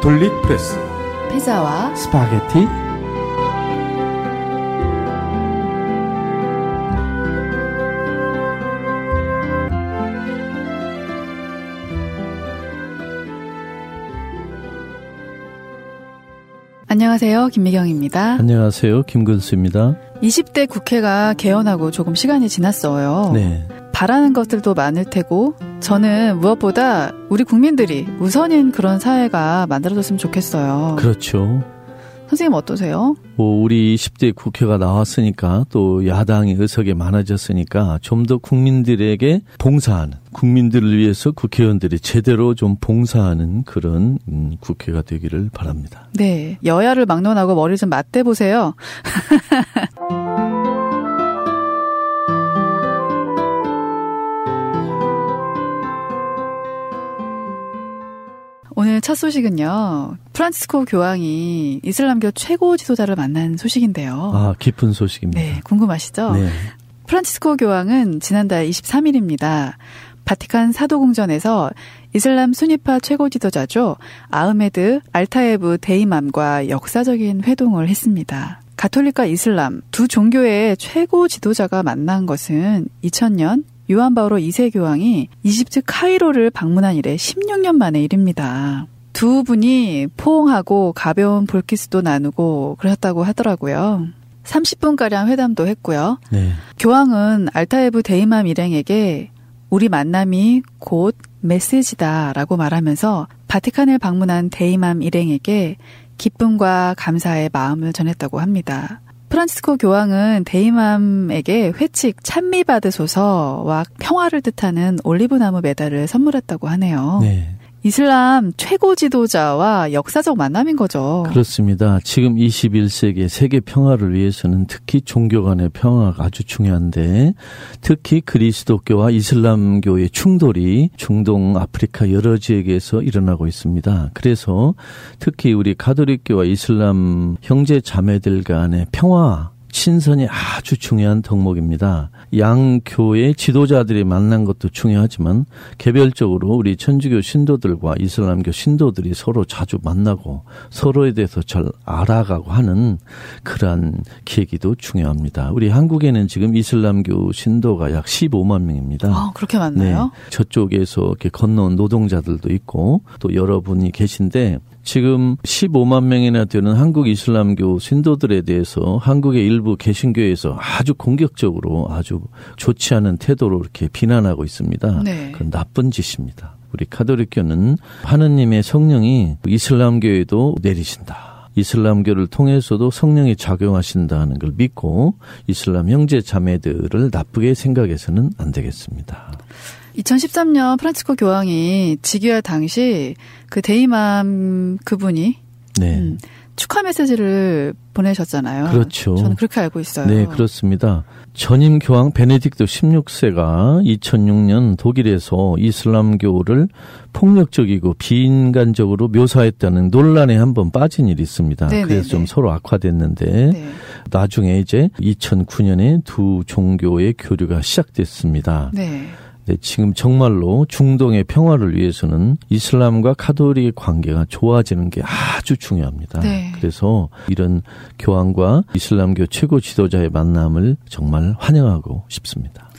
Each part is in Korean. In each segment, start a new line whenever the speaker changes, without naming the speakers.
가톨릭 프레스
피자와
스파게티
안녕하세요. 김미경입니다.
안녕하세요. 김근수입니다.
20대 국회가 개원하고 조금 시간이 지났어요.
네.
바라는 것들도 많을 테고 저는 무엇보다 우리 국민들이 우선인 그런 사회가 만들어졌으면 좋겠어요.
그렇죠.
선생님 어떠세요?
뭐 우리 20대 국회가 나왔으니까 또 야당이 의석이 많아졌으니까 좀 더 국민들에게 봉사하는 국민들을 위해서 국회의원들이 제대로 좀 봉사하는 그런 음, 국회가 되기를 바랍니다.
네. 여야를 막론하고 머리 좀 맞대 보세요. 오늘 첫 소식은요. 프란치스코 교황이 이슬람교 최고 지도자를 만난 소식인데요.
아, 기쁜 소식입니다.
네, 궁금하시죠?
네.
프란치스코 교황은 지난달 23일입니다. 바티칸 사도궁전에서 이슬람 수니파 최고 지도자죠. 아흐메드 알타예브 대이맘과 역사적인 회동을 했습니다. 가톨릭과 이슬람 두 종교의 최고 지도자가 만난 것은 2000년 요한 바오로 2세 교황이 이집트 카이로를 방문한 이래 16년 만의 일입니다. 두 분이 포옹하고 가벼운 볼키스도 나누고 그러셨다고 하더라고요. 30분가량 회담도 했고요.
네.
교황은 알타예브 대이맘 일행에게 우리 만남이 곧 메시지다 라고 말하면서 바티칸을 방문한 대이맘 일행에게 기쁨과 감사의 마음을 전했다고 합니다. 프란치스코 교황은 대이맘에게 회칙 찬미 받으소서와 평화를 뜻하는 올리브 나무 메달을 선물했다고 하네요.
네.
이슬람 최고 지도자와 역사적 만남인 거죠.
그렇습니다. 지금 21세기 세계 평화를 위해서는 특히 종교 간의 평화가 아주 중요한데 특히 그리스도교와 이슬람교의 충돌이 중동 아프리카 여러 지역에서 일어나고 있습니다. 그래서 특히 우리 가톨릭교와 이슬람 형제 자매들 간의 평화 친선이 아주 중요한 덕목입니다. 양 교의 지도자들이 만난 것도 중요하지만 개별적으로 우리 천주교 신도들과 이슬람교 신도들이 서로 자주 만나고 서로에 대해서 잘 알아가고 하는 그러한 계기도 중요합니다. 우리 한국에는 지금 이슬람교 신도가 약 15만 명입니다.
아, 그렇게 많나요?
네, 저쪽에서 이렇게 건너온 노동자들도 있고 또 여러분이 계신데 지금 15만 명이나 되는 한국 이슬람교 신도들에 대해서 한국의 일부 개신교에서 아주 공격적으로 아주 좋지 않은 태도로 이렇게 비난하고 있습니다.
네.
그건 나쁜 짓입니다. 우리 카톨릭교는 하느님의 성령이 이슬람교에도 내리신다. 이슬람교를 통해서도 성령이 작용하신다는 걸 믿고 이슬람 형제 자매들을 나쁘게 생각해서는 안 되겠습니다.
2013년 프란치스코 교황이 즉위할 당시 그 데이맘 그분이
네.
음, 축하 메시지를 보내셨잖아요.
그렇죠.
저는 그렇게 알고 있어요.
네, 그렇습니다. 전임 교황 베네딕토 16세가 2006년 독일에서 이슬람교를 폭력적이고 비인간적으로 묘사했다는 논란에 한번 빠진 일이 있습니다.
네네네.
그래서 좀 서로 악화됐는데
네.
나중에 이제 2009년에 두 종교의 교류가 시작됐습니다.
네.
네, 지금 정말로 중동의 평화를 위해서는 이슬람과 카톨릭의 관계가 좋아지는 게 아주 중요합니다.
네.
그래서 이런 교황과 이슬람교 최고 지도자의 만남을 정말 환영하고 싶습니다.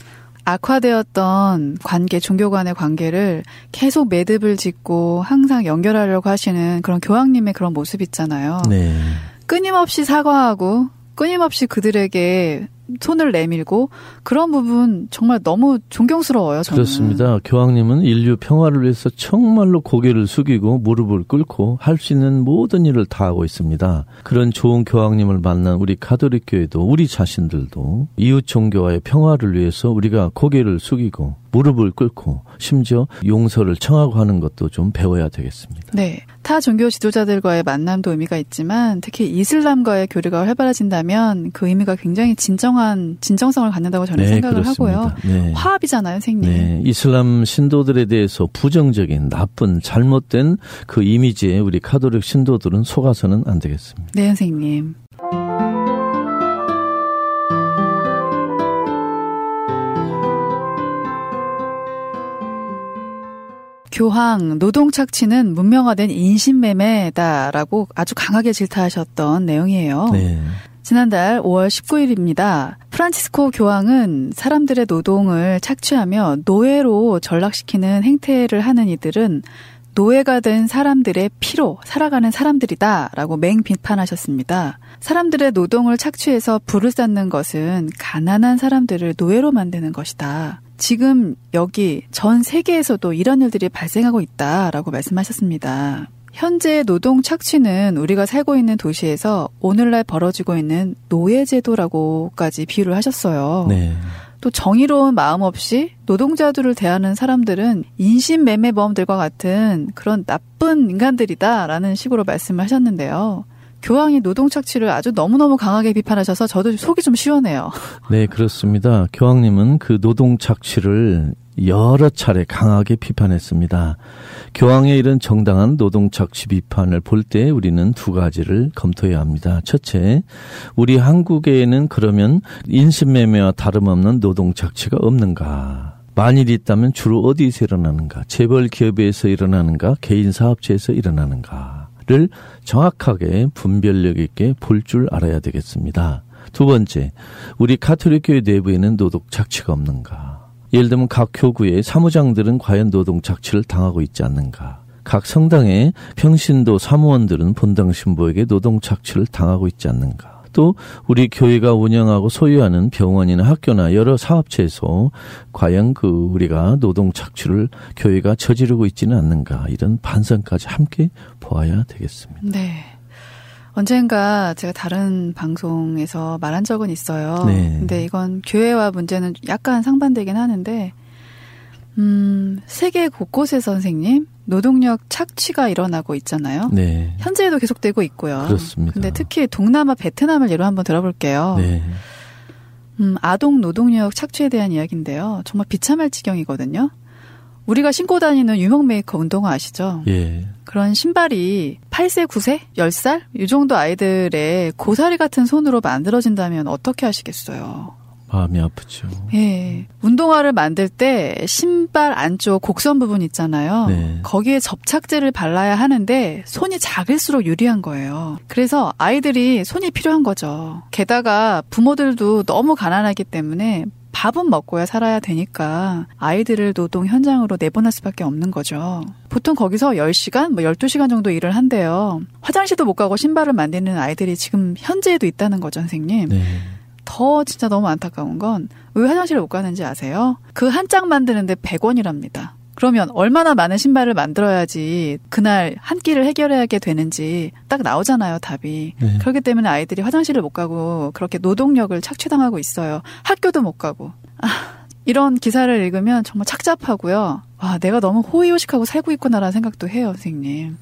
악화되었던 관계, 종교 간의 관계를 계속 매듭을 짓고 항상 연결하려고 하시는 그런 교황님의 그런 모습 있잖아요.
네.
끊임없이 사과하고 끊임없이 그들에게 손을 내밀고 그런 부분 정말 너무 존경스러워요. 저는.
그렇습니다. 교황님은 인류 평화를 위해서 정말로 고개를 숙이고 무릎을 꿇고 할 수 있는 모든 일을 다 하고 있습니다. 그런 좋은 교황님을 만난 우리 가톨릭 교회도 우리 자신들도 이웃 종교와의 평화를 위해서 우리가 고개를 숙이고 무릎을 꿇고 심지어 용서를 청하고 하는 것도 좀 배워야 되겠습니다.
네. 타 종교 지도자들과의 만남도 의미가 있지만 특히 이슬람과의 교류가 활발해진다면 그 의미가 굉장히 진정한 진정성을 갖는다고 저는 생각을 하고요.
네.
화합이잖아요, 선생님.
네, 이슬람 신도들에 대해서 부정적인 나쁜 잘못된 그 이미지에 우리 카톨릭 신도들은 속아서는 안 되겠습니다.
네, 선생님. 교황 노동 착취는 문명화된 인신매매다라고 아주 강하게 질타하셨던 내용이에요. 네. 지난달 5월 19일입니다. 프란치스코 교황은 사람들의 노동을 착취하며 노예로 전락시키는 행태를 하는 이들은 노예가 된 사람들의 피로 살아가는 사람들이다 라고 맹 비판하셨습니다. 사람들의 노동을 착취해서 부를 쌓는 것은 가난한 사람들을 노예로 만드는 것이다. 지금 여기 전 세계에서도 이런 일들이 발생하고 있다라고 말씀하셨습니다. 현재 노동 착취는 우리가 살고 있는 도시에서 오늘날 벌어지고 있는 노예제도라고까지 비유를 하셨어요. 네. 또 정의로운 마음 없이 노동자들을 대하는 사람들은 인신매매범들과 같은 그런 나쁜 인간들이다라는 식으로 말씀을 하셨는데요. 교황이 노동 착취를 아주 너무너무 강하게 비판하셔서 저도 속이 좀 시원해요.
네, 그렇습니다. 교황님은 그 노동 착취를 여러 차례 강하게 비판했습니다. 교황의 이런 정당한 노동 착취 비판을 볼 때 우리는 두 가지를 검토해야 합니다. 첫째, 우리 한국에는 그러면 인신매매와 다름없는 노동 착취가 없는가? 만일 있다면 주로 어디서 일어나는가? 재벌 기업에서 일어나는가? 개인 사업체에서 일어나는가? 를 정확하게 분별력 있게 볼 줄 알아야 되겠습니다. 두 번째, 우리 카톨릭 교회 내부에는 노동 착취가 없는가? 예를 들면 각 교구의 사무장들은 과연 노동 착취를 당하고 있지 않는가? 각 성당의 평신도 사무원들은 본당 신부에게 노동 착취를 당하고 있지 않는가? 또 우리 교회가 운영하고 소유하는 병원이나 학교나 여러 사업체에서 과연 그 우리가 노동 착취를 교회가 저지르고 있지는 않는가 이런 반성까지 함께 보아야 되겠습니다.
네. 언젠가 제가 다른 방송에서 말한 적은 있어요. 네. 근데 이건 교회와 문제는 약간 상반되긴 하는데, 음, 세계 곳곳에 선생님, 노동력 착취가 일어나고 있잖아요. 네. 현재에도 계속되고 있고요.
그렇습니다.
근데 특히 동남아 베트남을 예로 한번 들어볼게요. 네. 음, 아동 노동력 착취에 대한 이야기인데요. 정말 비참할 지경이거든요. 우리가 신고 다니는 유명 메이커 운동화 아시죠? 예. 그런 신발이 8세, 9세, 10살? 이 정도 아이들의 고사리 같은 손으로 만들어진다면 어떻게 하시겠어요?
마음이 아프죠.
예. 운동화를 만들 때 신발 안쪽 곡선 부분 있잖아요. 네. 거기에 접착제를 발라야 하는데 손이 작을수록 유리한 거예요. 그래서 아이들이 손이 필요한 거죠. 게다가 부모들도 너무 가난하기 때문에 밥은 먹고야 살아야 되니까 아이들을 노동 현장으로 내보낼 수밖에 없는 거죠. 보통 거기서 10시간, 뭐 12시간 정도 일을 한대요. 화장실도 못 가고 신발을 만드는 아이들이 지금 현재에도 있다는 거죠, 선생님. 네. 더 진짜 너무 안타까운 건 왜 화장실을 못 가는지 아세요? 그 한 짝 만드는데 100원이랍니다. 그러면 얼마나 많은 신발을 만들어야지 그날 한 끼를 해결하게 되는지 딱 나오잖아요, 답이. 네. 그렇기 때문에 아이들이 화장실을 못 가고 그렇게 노동력을 착취당하고 있어요. 학교도 못 가고. 아, 이런 기사를 읽으면 정말 착잡하고요. 와, 내가 너무 호의호식하고 살고 있구나라는 생각도 해요, 선생님.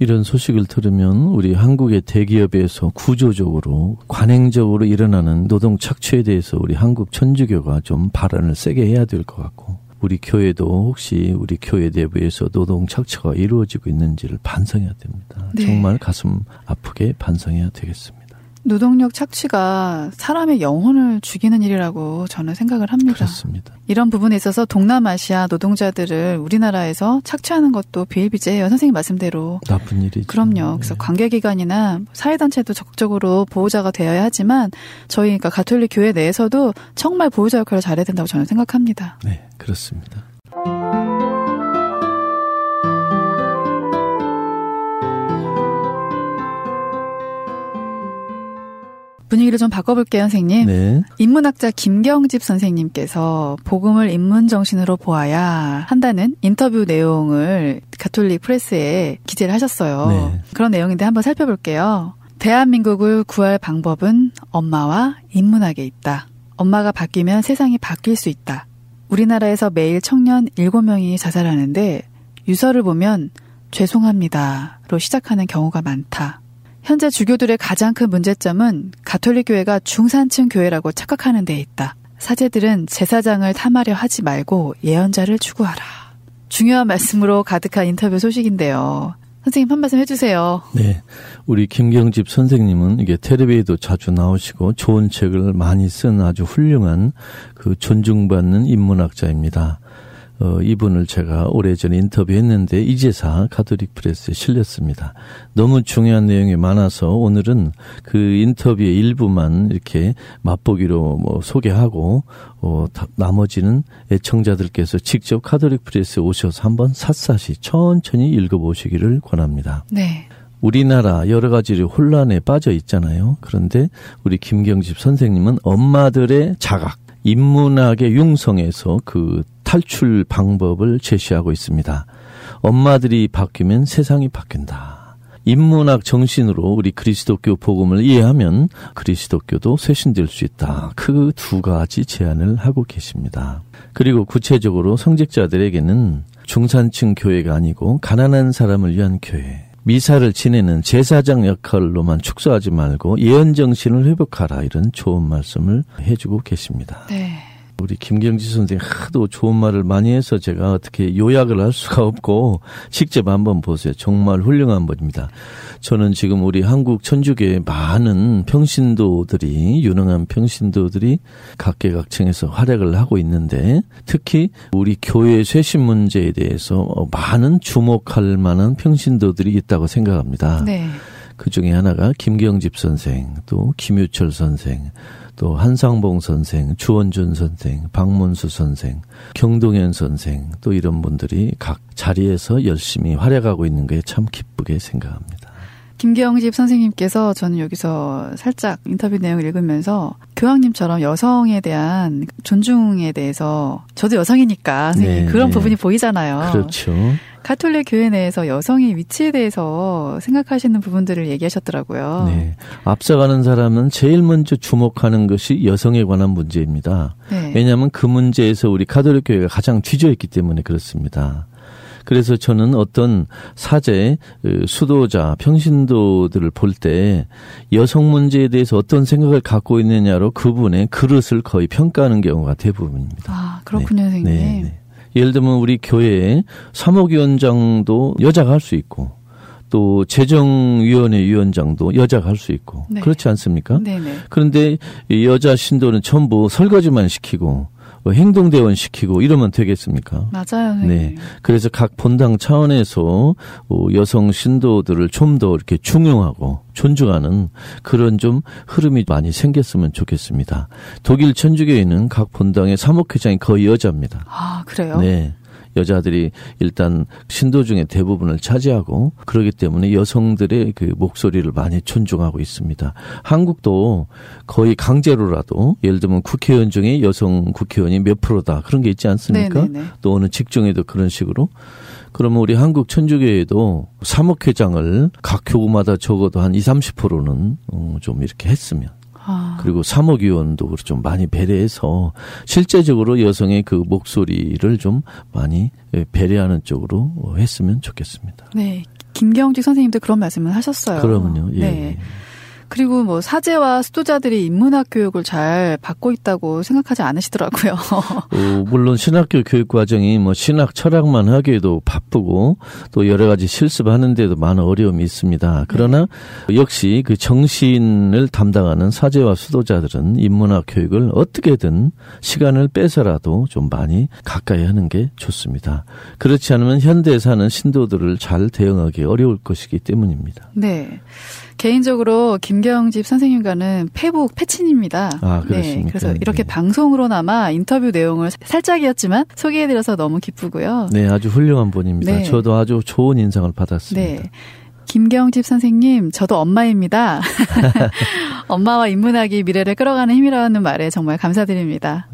이런 소식을 들으면 우리 한국의 대기업에서 구조적으로 관행적으로 일어나는 노동 착취에 대해서 우리 한국 천주교가 좀 발언을 세게 해야 될 것 같고 우리 교회도 혹시 우리 교회 내부에서 노동 착취가 이루어지고 있는지를 반성해야 됩니다. 네. 정말 가슴 아프게 반성해야 되겠습니다.
노동력 착취가 사람의 영혼을 죽이는 일이라고 저는 생각을 합니다.
그렇습니다.
이런 부분에 있어서 동남아시아 노동자들을 우리나라에서 착취하는 것도 비일비재해요. 선생님 말씀대로.
나쁜 일이죠.
그럼요. 그래서 네. 관계기관이나 사회단체도 적극적으로 보호자가 되어야 하지만 저희 그러니까 가톨릭 교회 내에서도 정말 보호자 역할을 잘해야 된다고 저는 생각합니다.
네, 그렇습니다.
분위기를 좀 바꿔볼게요, 선생님. 네. 인문학자 김경집 선생님께서 복음을 인문 정신으로 보아야 한다는 인터뷰 내용을 가톨릭 프레스에 기재를 하셨어요. 네. 그런 내용인데 한번 살펴볼게요. 대한민국을 구할 방법은 엄마와 인문학에 있다. 엄마가 바뀌면 세상이 바뀔 수 있다. 우리나라에서 매일 청년 7명이 자살하는데 유서를 보면 죄송합니다로 시작하는 경우가 많다. 현재 주교들의 가장 큰 문제점은 가톨릭 교회가 중산층 교회라고 착각하는 데 있다. 사제들은 제사장을 탐하려 하지 말고 예언자를 추구하라. 중요한 말씀으로 가득한 인터뷰 소식인데요. 선생님 한 말씀 해주세요.
네. 우리 김경집 선생님은 이게 텔레비에도 자주 나오시고 좋은 책을 많이 쓴 아주 훌륭한 그 존중받는 인문학자입니다. 어, 이분을 제가 오래전에 인터뷰했는데 이제사 가톨릭 프레스에 실렸습니다. 너무 중요한 내용이 많아서 오늘은 그 인터뷰의 일부만 이렇게 맛보기로 뭐 소개하고 어, 다, 나머지는 애청자들께서 직접 가톨릭 프레스에 오셔서 한번 샅샅이 천천히 읽어보시기를 권합니다.
네.
우리나라 여러 가지로 혼란에 빠져 있잖아요. 그런데 우리 김경집 선생님은 엄마들의 자각, 인문학의 융성에서 그 탈출 방법을 제시하고 있습니다. 엄마들이 바뀌면 세상이 바뀐다. 인문학 정신으로 우리 그리스도교 복음을 이해하면 그리스도교도 쇄신될 수 있다. 그 두 가지 제안을 하고 계십니다. 그리고 구체적으로 성직자들에게는 중산층 교회가 아니고 가난한 사람을 위한 교회, 미사를 지내는 제사장 역할로만 축소하지 말고 예언 정신을 회복하라 이런 좋은 말씀을 해주고 계십니다.
네.
우리 김경지 선생님 하도 좋은 말을 많이 해서 제가 어떻게 요약을 할 수가 없고 직접 한번 보세요. 정말 훌륭한 분입니다. 저는 지금 우리 한국 천주교의 많은 평신도들이 유능한 평신도들이 각계각층에서 활약을 하고 있는데 특히 우리 교회 쇄신 문제에 대해서 많은 주목할 만한 평신도들이 있다고 생각합니다.
네.
그 중에 하나가 김경집 선생, 또 김유철 선생, 또 한상봉 선생, 주원준 선생, 박문수 선생, 경동현 선생, 또 이런 분들이 각 자리에서 열심히 활약하고 있는 게 참 기쁘게 생각합니다.
김경집 선생님께서 저는 여기서 살짝 인터뷰 내용을 읽으면서 교황님처럼 여성에 대한 존중에 대해서 저도 여성이니까 네, 그런 네. 부분이 보이잖아요.
그렇죠.
가톨릭 교회 내에서 여성의 위치에 대해서 생각하시는 부분들을 얘기하셨더라고요. 네.
앞서가는 사람은 제일 먼저 주목하는 것이 여성에 관한 문제입니다. 네. 왜냐하면 그 문제에서 우리 가톨릭 교회가 가장 뒤져 있기 때문에 그렇습니다. 그래서 저는 어떤 사제, 그 수도자, 평신도들을 볼 때 여성 문제에 대해서 어떤 생각을 갖고 있느냐로 그분의 그릇을 거의 평가하는 경우가 대부분입니다.
아, 그렇군요, 네. 선생님. 네, 네.
예를 들면 우리 교회에 사목위원장도 여자가 할 수 있고 또 재정위원회 위원장도 여자가 할 수 있고 네. 그렇지 않습니까? 네네. 그런데 여자 신도는 전부 설거지만 시키고 뭐 행동대원 시키고 이러면 되겠습니까?
맞아요.
네. 그래서 각 본당 차원에서 어, 여성 신도들을 좀 더 이렇게 중용하고 존중하는 그런 좀 흐름이 많이 생겼으면 좋겠습니다. 독일 천주교에는 각 본당의 사목회장이 거의 여자입니다.
아, 그래요?
네. 여자들이 일단 신도 중에 대부분을 차지하고 그러기 때문에 여성들의 그 목소리를 많이 존중하고 있습니다. 한국도 거의 강제로라도 예를 들면 국회의원 중에 여성 국회의원이 몇 프로다 그런 게 있지 않습니까? 네네네. 또 어느 직종에도 그런 식으로 그러면 우리 한국 천주교에도 사목회장을 각 교구마다 적어도 한 20, 30%는 어, 좀 이렇게 했으면 아. 그리고 사목위원도 좀 많이 배려해서 실제적으로 여성의 그 목소리를 좀 많이 예, 배려하는 쪽으로 했으면 좋겠습니다.
네. 김경직 선생님도 그런 말씀을 하셨어요.
그러면요. 예.
네. 그리고 뭐 사제와 수도자들이 인문학 교육을 잘 받고 있다고 생각하지 않으시더라고요.
어, 물론 신학교 교육 과정이 뭐 신학 철학만 하기에도 바쁘고 또 여러 가지 실습하는데도 많은 어려움이 있습니다. 그러나 네. 역시 그 정신을 담당하는 사제와 수도자들은 인문학 교육을 어떻게든 시간을 빼서라도 좀 많이 가까이 하는 게 좋습니다. 그렇지 않으면 현대에 사는 신도들을 잘 대응하기 어려울 것이기 때문입니다.
네. 개인적으로 김경집 선생님과는 페북 패친입니다.
아, 네.
그래서 이렇게 네. 방송으로나마 인터뷰 내용을 살짝이었지만 소개해드려서 너무 기쁘고요.
네, 아주 훌륭한 분입니다. 네. 저도 아주 좋은 인상을 받았습니다. 네.
김경집 선생님, 저도 엄마입니다. 엄마와 인문학이 미래를 끌어가는 힘이라는 말에 정말 감사드립니다.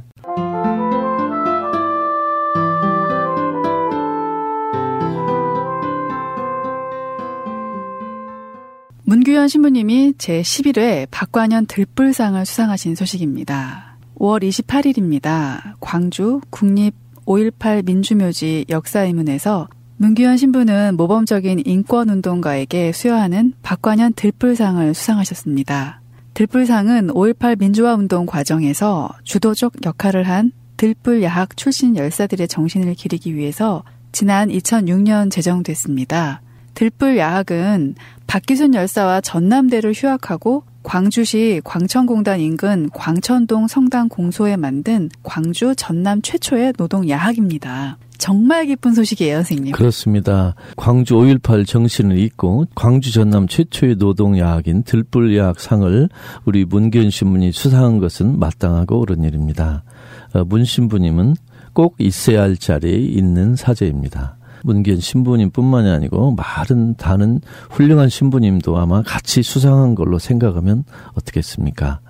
문규현 신부님이 제11회 박관현 들불상을 수상하신 소식입니다. 5월 28일입니다. 광주 국립 5.18 민주묘지 역사의문에서 문규현 신부는 모범적인 인권운동가에게 수여하는 박관현 들불상을 수상하셨습니다. 들불상은 5.18 민주화운동 과정에서 주도적 역할을 한 들불 야학 출신 열사들의 정신을 기리기 위해서 지난 2006년 제정됐습니다. 들불 야학은 박기순 열사와 전남대를 휴학하고 광주시 광천공단 인근 광천동 성당 공소에 만든 광주 전남 최초의 노동 야학입니다. 정말 기쁜 소식이에요, 선생님.
그렇습니다. 광주 5.18 정신을 잇고 광주 전남 최초의 노동야학인 들불야학상을 우리 문기현 신부님 수상한 것은 마땅하고 옳은 일입니다. 어, 문 신부님은 꼭 있어야 할 자리에 있는 사제입니다. 문기현 신부님뿐만이 아니고 많은 다른 훌륭한 신부님도 아마 같이 수상한 걸로 생각하면 어떻겠습니까?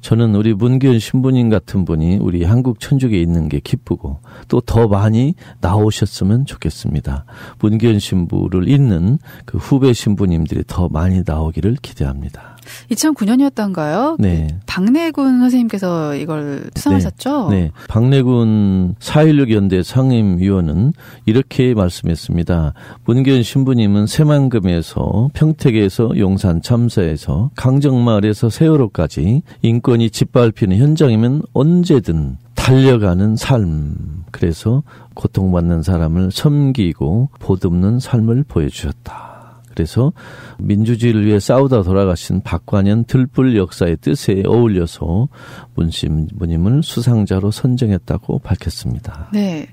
저는 우리 문기현 신부님 같은 분이 우리 한국 천주교에 있는 게 기쁘고 또 더 많이 나오셨으면 좋겠습니다. 문기현 신부를 잇는 그 후배 신부님들이 더 많이 나오기를 기대합니다.
2009년이었던가요? 네. 박내군 선생님께서 이걸 수상하셨죠?
네. 네. 박내군 4.16 연대 상임위원은 이렇게 말씀했습니다. 문기현 신부님은 새만금에서 평택에서 용산 참사에서 강정마을에서 세월호까지 인권이 짓밟히는 현장이면 언제든 달려가는 삶. 그래서 고통받는 사람을 섬기고 보듬는 삶을 보여주셨다. 그래서 민주주의를 위해 싸우다 돌아가신 박관현 들불 역사의 뜻에 어울려서 문신부님을 수상자로 선정했다고 밝혔습니다.
네.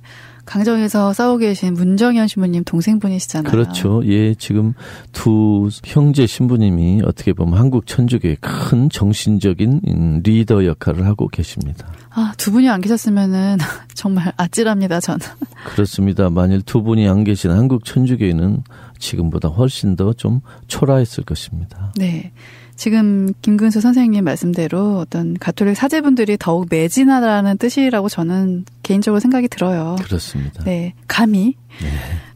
강정에서 싸우고 계신 문정현 신부님 동생분이시잖아요.
그렇죠. 예, 지금 두 형제 신부님이 어떻게 보면 한국 천주교의 큰 정신적인 리더 역할을 하고 계십니다.
아, 두 분이 안 계셨으면은 정말 아찔합니다, 저는.
그렇습니다. 만일 두 분이 안 계신 한국 천주교회는 지금보다 훨씬 더 좀 초라했을 것입니다.
네. 지금 김근수 선생님 말씀대로 어떤 가톨릭 사제분들이 더욱 매진하다는 뜻이라고 저는 개인적으로 생각이 들어요.
그렇습니다.
네. 감히 네.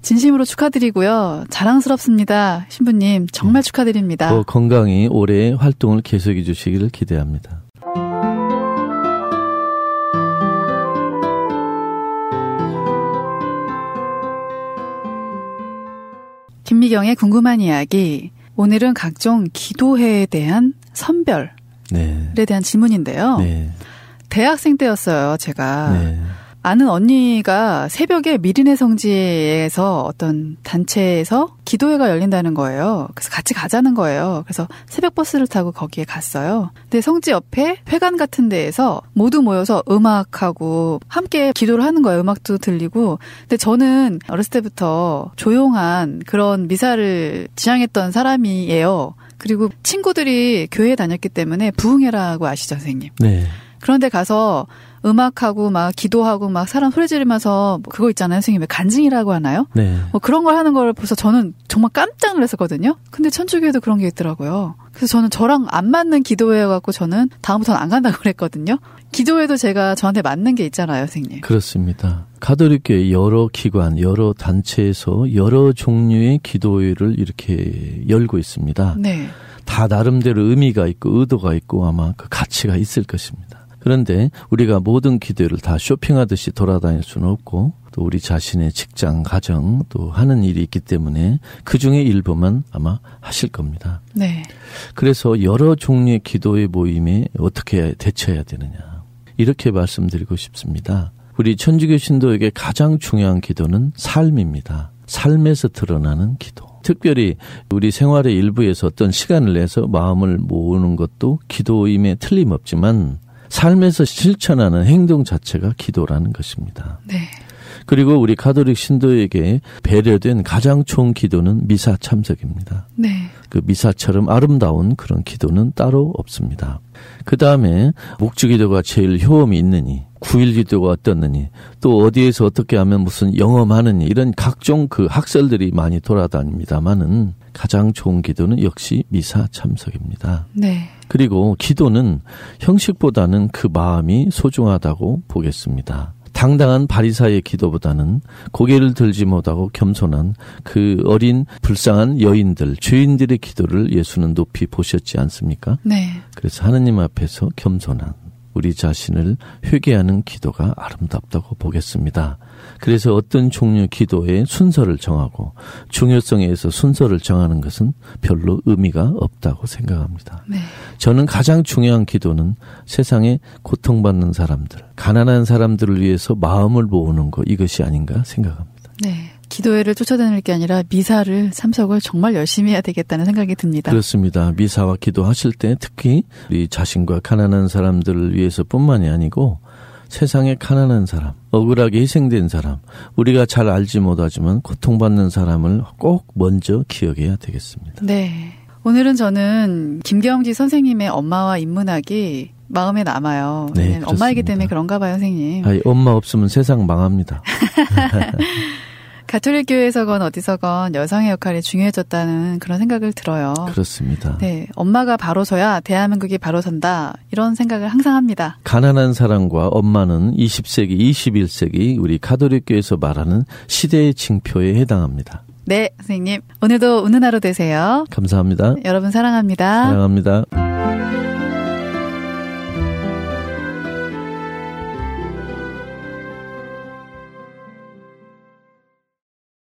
진심으로 축하드리고요. 자랑스럽습니다. 신부님 정말 네. 축하드립니다.
더 건강히 올해 활동을 계속해 주시기를 기대합니다.
김미경의 궁금한 이야기. 오늘은 각종 기도회에 대한 선별에 네. 대한 질문인데요. 네. 대학생 때였어요, 제가. 네. 아는 언니가 새벽에 미리네 성지에서 어떤 단체에서 기도회가 열린다는 거예요. 그래서 같이 가자는 거예요. 그래서 새벽 버스를 타고 거기에 갔어요. 근데 성지 옆에 회관 같은 데에서 모두 모여서 음악하고 함께 기도를 하는 거예요. 음악도 들리고. 근데 저는 어렸을 때부터 조용한 그런 미사를 지향했던 사람이에요. 그리고 친구들이 교회에 다녔기 때문에 부흥회라고 아시죠, 선생님? 네. 그런데 가서 음악하고 막 기도하고 막 사람 소리 지르면서 뭐 그거 있잖아요. 선생님. 간증이라고 하나요? 네. 뭐 그런 걸 하는 걸 보서 저는 정말 깜짝 놀랐었거든요. 근데 천주교에도 그런 게 있더라고요. 그래서 저는 저랑 안 맞는 기도회여갖고 저는 다음부터는 안 간다고 그랬거든요. 기도회도 제가 저한테 맞는 게 있잖아요, 선생님.
그렇습니다. 가톨릭교회 여러 기관, 여러 단체에서 여러 종류의 기도회를 이렇게 열고 있습니다. 네. 다 나름대로 의미가 있고 의도가 있고 아마 그 가치가 있을 것입니다. 그런데 우리가 모든 기도를 다 쇼핑하듯이 돌아다닐 수는 없고 또 우리 자신의 직장, 가정 또 하는 일이 있기 때문에 그 중에 일부만 아마 하실 겁니다. 네. 그래서 여러 종류의 기도의 모임에 어떻게 대처해야 되느냐. 이렇게 말씀드리고 싶습니다. 우리 천주교 신도에게 가장 중요한 기도는 삶입니다. 삶에서 드러나는 기도. 특별히 우리 생활의 일부에서 어떤 시간을 내서 마음을 모으는 것도 기도임에 틀림없지만 삶에서 실천하는 행동 자체가 기도라는 것입니다. 네. 그리고 우리 가톨릭 신도에게 배려된 가장 좋은 기도는 미사 참석입니다. 네. 그 미사처럼 아름다운 그런 기도는 따로 없습니다. 그 다음에 목주 기도가 제일 효험이 있느니, 구일 기도가 어떻느니, 또 어디에서 어떻게 하면 무슨 영험하느니, 이런 각종 그 학설들이 많이 돌아다닙니다만은 가장 좋은 기도는 역시 미사 참석입니다. 네. 그리고 기도는 형식보다는 그 마음이 소중하다고 보겠습니다. 당당한 바리사의 기도보다는 고개를 들지 못하고 겸손한 그 어린 불쌍한 여인들, 죄인들의 기도를 예수는 높이 보셨지 않습니까? 네. 그래서 하느님 앞에서 겸손한 우리 자신을 회개하는 기도가 아름답다고 보겠습니다. 그래서 어떤 종류 기도의 순서를 정하고 중요성에서 순서를 정하는 것은 별로 의미가 없다고 생각합니다. 네. 저는 가장 중요한 기도는 세상에 고통받는 사람들, 가난한 사람들을 위해서 마음을 모으는 것 이것이 아닌가 생각합니다. 네.
기도회를 쫓아다닐 게 아니라 미사를 참석을 정말 열심히 해야 되겠다는 생각이 듭니다.
그렇습니다. 미사와 기도하실 때 특히 우리 자신과 가난한 사람들을 위해서뿐만이 아니고 세상에 가난한 사람, 억울하게 희생된 사람, 우리가 잘 알지 못하지만 고통받는 사람을 꼭 먼저 기억해야 되겠습니다.
네. 오늘은 저는 김경지 선생님의 엄마와 인문학이 마음에 남아요.
네,
엄마이기 때문에 그런가 봐요, 선생님.
아니, 엄마 없으면 세상 망합니다.
가톨릭 교회에서건 어디서건 여성의 역할이 중요해졌다는 그런 생각을 들어요.
그렇습니다.
네, 엄마가 바로 서야 대한민국이 바로 선다 이런 생각을 항상 합니다.
가난한 사람과 엄마는 20세기, 21세기 우리 가톨릭 교회에서 말하는 시대의 징표에 해당합니다.
네, 선생님. 오늘도 웃는 하루 되세요.
감사합니다.
여러분 사랑합니다.
사랑합니다.